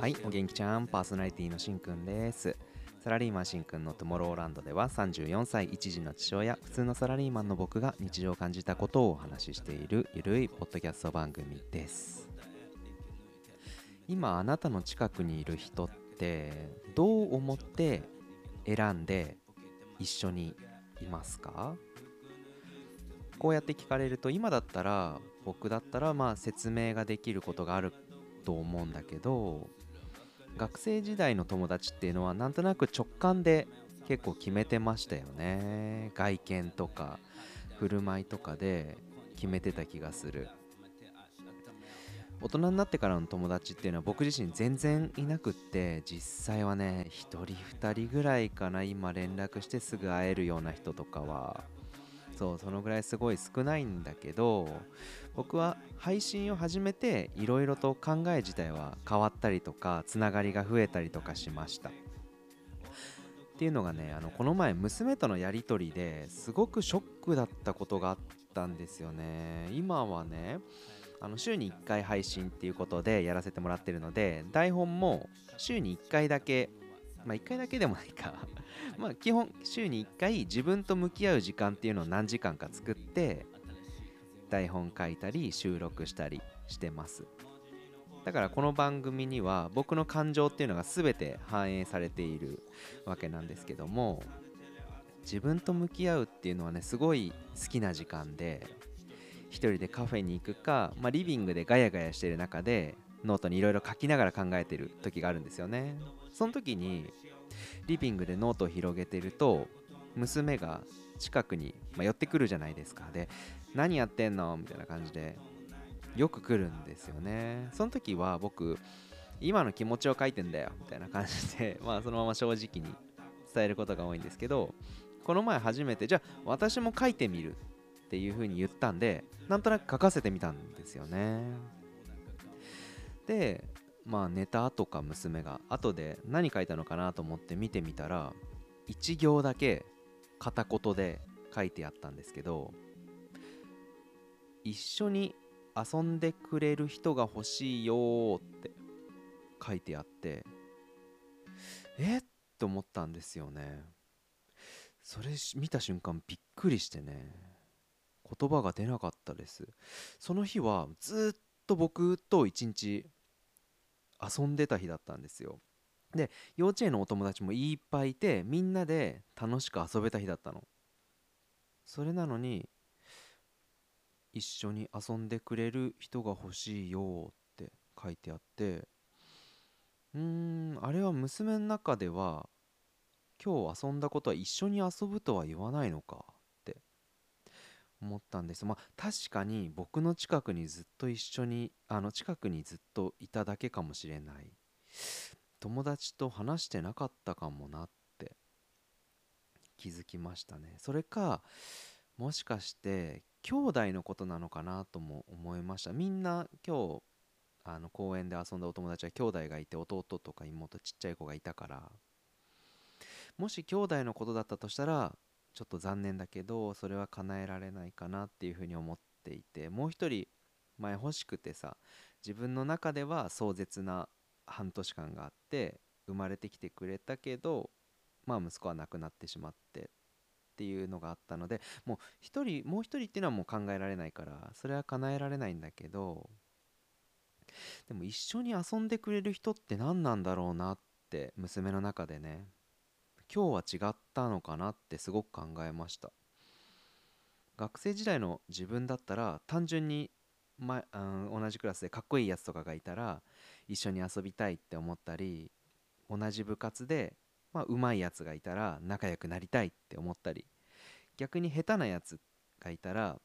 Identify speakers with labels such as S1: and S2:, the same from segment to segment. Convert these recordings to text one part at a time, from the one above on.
S1: はいお元気ちゃんパーソナリティのしんくんです。サラリーマンしんくんのトゥモローランドでは34歳一児の父親普通のサラリーマンの僕が日常を感じたことをお話ししているゆるいポッドキャスト番組です。今あなたの近くにいる人ってどう思って選んで一緒にいますか？こうやって聞かれると今だったら僕だったらまあ説明ができることがあると思うんだけど学生時代の友達っていうのはなんとなく直感で結構決めてましたよね。外見とか振る舞いとかで決めてた気がする。大人になってからの友達っていうのは僕自身全然いなくって実際はね1人2人ぐらいかな。今連絡してすぐ会えるような人とかは。そうそのぐらいすごい少ないんだけど僕は配信を始めていろいろと考え自体は変わったりとかつながりが増えたりとかしました。っていうのがねあのこの前娘とのやり取りですごくショックだったことがあったんですよね。今はねあの週に1回配信っていうことでやらせてもらってるので台本も週に1回だけまあ1回だけでもないか。まあ基本週に1回自分と向き合う時間っていうのを何時間か作って台本書いたり収録したりしてます。だからこの番組には僕の感情っていうのが全て反映されているわけなんですけども自分と向き合うっていうのはねすごい好きな時間で一人でカフェに行くか、まあ、リビングでガヤガヤしてる中でノートにいろいろ書きながら考えてる時があるんですよね。その時にリビングでノートを広げてると娘が近くに、まあ、寄ってくるじゃないですか。で何やってんの？みたいな感じでよく来るんですよね。その時は僕今の気持ちを書いてんだよ。みたいな感じで まあそのまま正直に伝えることが多いんですけどこの前初めてじゃあ私も書いてみるっていう風に言ったんでなんとなく書かせてみたんですよね。でまあ寝た後か娘が後で何書いたのかなと思って見てみたら1行だけ片言で書いてあったんですけど一緒に遊んでくれる人が欲しいよって書いてあってえっと思ったんですよね。それ見た瞬間びっくりしてね言葉が出なかったです。その日はずっと僕と一日遊んでた日だったんですよ。で幼稚園のお友達もいっぱいいてみんなで楽しく遊べた日だったの。それなのに一緒に遊んでくれる人が欲しいよって書いてあってうーんあれは娘の中では今日遊んだことは一緒に遊ぶとは言わないのか。思ったんです。まあ確かに僕の近くにずっと一緒にあの近くにずっといただけかもしれない。友達と話してなかったかもなって気づきましたね。それかもしかして兄弟のことなのかなとも思いました。みんな今日あの公園で遊んだお友達は兄弟がいて弟とか妹ちっちゃい子がいたから。もし兄弟のことだったとしたらちょっと残念だけどそれは叶えられないかなっていうふうに思っていてもう一人前欲しくてさ自分の中では壮絶な半年間があって生まれてきてくれたけどまあ息子は亡くなってしまってっていうのがあったのでもう一人もう一人っていうのはもう考えられないからそれは叶えられないんだけどでも一緒に遊んでくれる人って何なんだろうなって娘の中でね。今日は違ったのかなってすごく考えました。学生時代の自分だったら単純に、まうん、同じクラスでかっこいいやつとかがいたら一緒に遊びたいって思ったり同じ部活でまあ、上手いやつがいたら仲良くなりたいって思ったり逆に下手なやつがいたら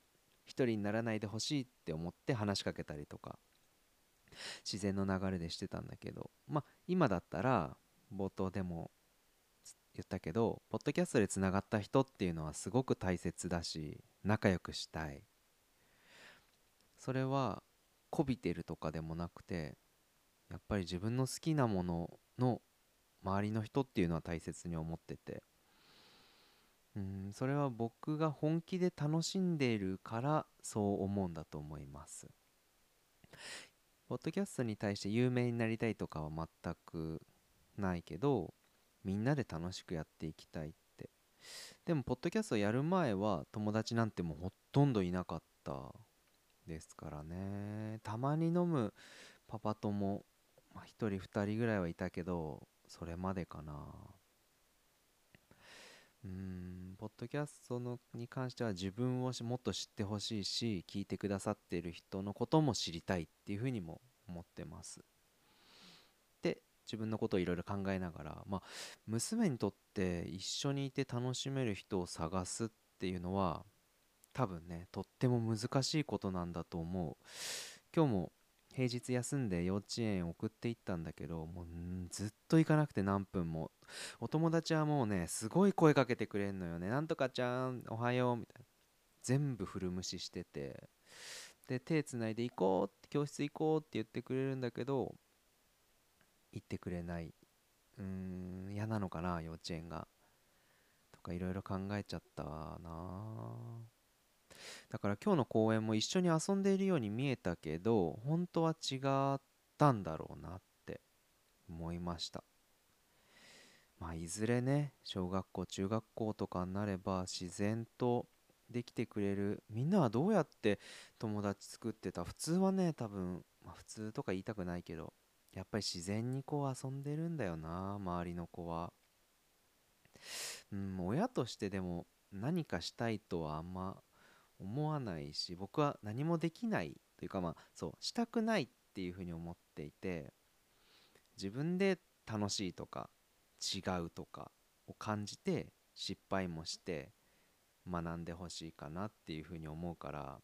S1: 一人にならないでほしいって思って話しかけたりとか自然の流れでしてたんだけどまあ今だったら冒頭でも言ったけどポッドキャストでつながった人っていうのはすごく大切だし仲良くしたい。それはこびてるとかでもなくてやっぱり自分の好きなものの周りの人っていうのは大切に思ってて。うんそれは僕が本気で楽しんでいるからそう思うんだと思います。ポッドキャストに対して有名になりたいとかは全くないけどみんなで楽しくやっていきたいって。でもポッドキャストやる前は友達なんてもうほとんどいなかったですからね。たまに飲むパパ友、まあ、1人2人ぐらいはいたけどそれまでかな。うんポッドキャストのに関しては自分をもっと知ってほしいし聞いてくださっている人のことも知りたいっていうふうにも思ってます。自分のことをいろいろ考えながらまあ娘にとって一緒にいて楽しめる人を探すっていうのは多分ねとっても難しいことなんだと思う。今日も平日休んで幼稚園送っていったんだけどもうずっと行かなくて何分も。お友達はもうねすごい声かけてくれんのよねなんとかちゃんおはようみたいな。全部古無視してて。で手つないで行こうって教室行こうって言ってくれるんだけど行ってくれない。うーん嫌なのかな幼稚園が。とかいろいろ考えちゃったな。だから今日の公園も一緒に遊んでいるように見えたけど本当は違ったんだろうなって思いました。まあいずれね小学校中学校とかになれば自然とできてくれる。みんなはどうやって友達作ってた？普通はね多分、まあ、普通とか言いたくないけど。やっぱり自然にこう遊んでるんだよな周りの子は。うん親としてでも何かしたいとはあんま思わないし僕は何もできないというかまあそうしたくないっていうふうに思っていて自分で楽しいとか違うとかを感じて失敗もして学んでほしいかなっていうふうに思うから。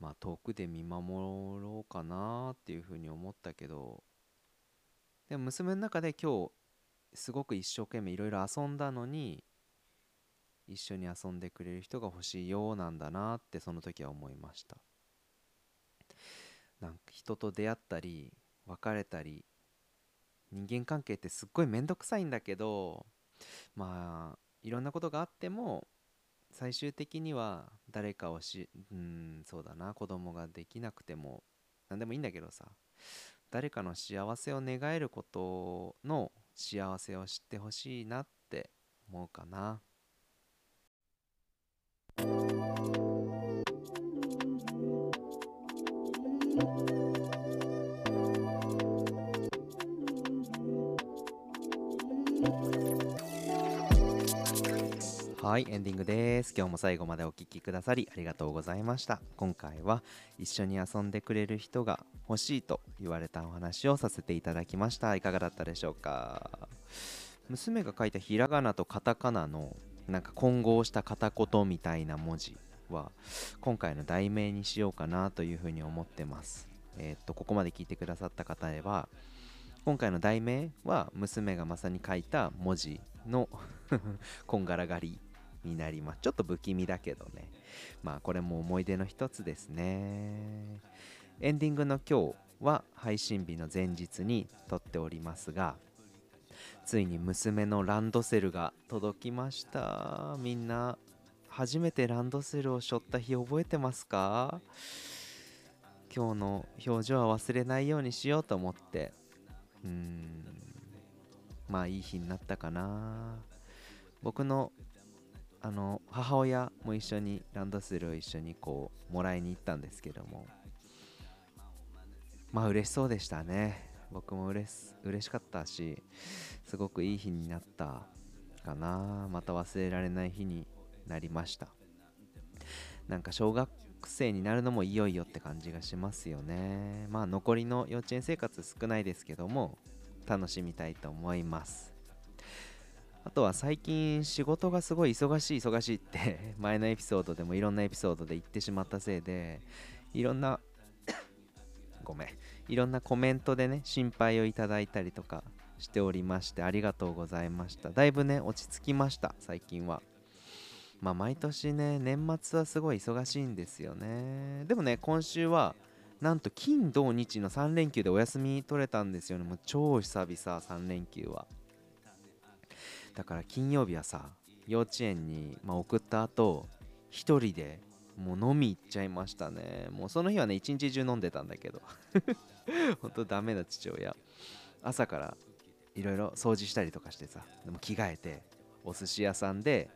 S1: まあ遠くで見守ろうかなっていうふうに思ったけどでも娘の中で今日すごく一生懸命いろいろ遊んだのに一緒に遊んでくれる人が欲しいようなんだなってその時は思いました。なんか人と出会ったり別れたり人間関係ってすっごい面倒くさいんだけどまあいろんなことがあっても最終的には誰かをしうんそうだな子供ができなくても何でもいいんだけどさ誰かの幸せを願えることの幸せを知ってほしいなって思うかな。はい、エンディングです。今日も最後までお聴きくださりありがとうございました。今回は一緒に遊んでくれる人が欲しいと言われたお話をさせていただきました。いかがだったでしょうか？娘が書いたひらがなとカタカナのなんか混合した片言みたいな文字は今回の題名にしようかなというふうに思ってます。えー、っとここまで聞いてくださった方では今回の題名は娘がまさに書いた文字の こんがらがりになります。ちょっと不気味だけどね。まあこれも思い出の一つですね。エンディングの今日は配信日の前日に撮っておりますがついに娘のランドセルが届きました。みんな初めてランドセルを背負った日覚えてますか？今日の表情は忘れないようにしようと思って。うん。まあいい日になったかな。僕のあの母親も一緒にランドセルを一緒にこうもらいに行ったんですけども。まあ嬉しそうでしたね。僕も嬉し嬉しかったしすごくいい日になったかな。また忘れられない日になりました。なんか小学生になるのもいよいよって感じがしますよね。まあ残りの幼稚園生活少ないですけども楽しみたいと思います。あとは最近仕事がすごい忙しい忙しいって 前のエピソードでもいろんなエピソードで言ってしまったせいでいろんな ごめんいろんなコメントでね心配をいただいたりとかしておりましてありがとうございました。だいぶね落ち着きました最近は。まあ毎年ね年末はすごい忙しいんですよね。でもね今週はなんと金土日の3連休でお休み取れたんですよね。もう超久々3連休は。だから金曜日はさ幼稚園に、まあ、送った後一人でもう飲み行っちゃいましたね。もうその日はね一日中飲んでたんだけど。ほんとダメな父親。朝からいろいろ掃除したりとかしてさでも着替えてお寿司屋さんで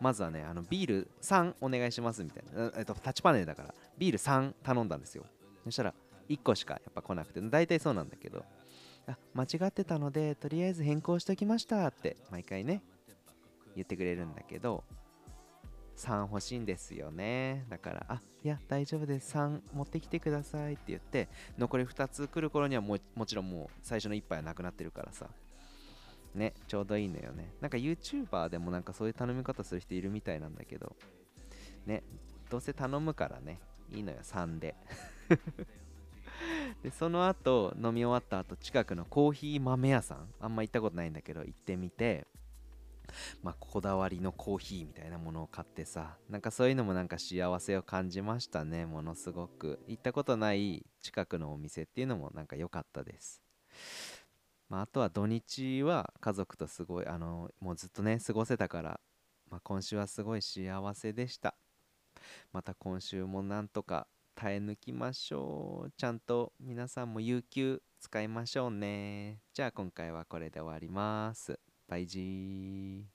S1: まずはねあのビール3お願いしますみたいな、えっと、タッチパネルだからビール3頼んだんですよ。そしたら1個しかやっぱ来なくて大体そうなんだけど。あ間違ってたのでとりあえず変更しときましたって毎回ね言ってくれるんだけど3欲しいんですよね。だからあいや大丈夫です。3持ってきてくださいって言って残り2つ来る頃にはももちろんもう最初の1杯はなくなってるからさ。ねちょうどいいのよね。なんか YouTuber でもなんかそういう頼み方する人いるみたいなんだけど。ねどうせ頼むからね。いいのよ3で。でその後飲み終わった後近くのコーヒー豆屋さんあんま行ったことないんだけど行ってみてまあ、こだわりのコーヒーみたいなものを買ってさなんかそういうのもなんか幸せを感じましたねものすごく。行ったことない近くのお店っていうのもなんか良かったです。まあ、あとは土日は家族とすごいあのもうずっとね過ごせたから、まあ、今週はすごい幸せでした。また今週もなんとか耐え抜きましょう。ちゃんと皆さんも有給使いましょうね。じゃあ今回はこれで終わります。バイジー。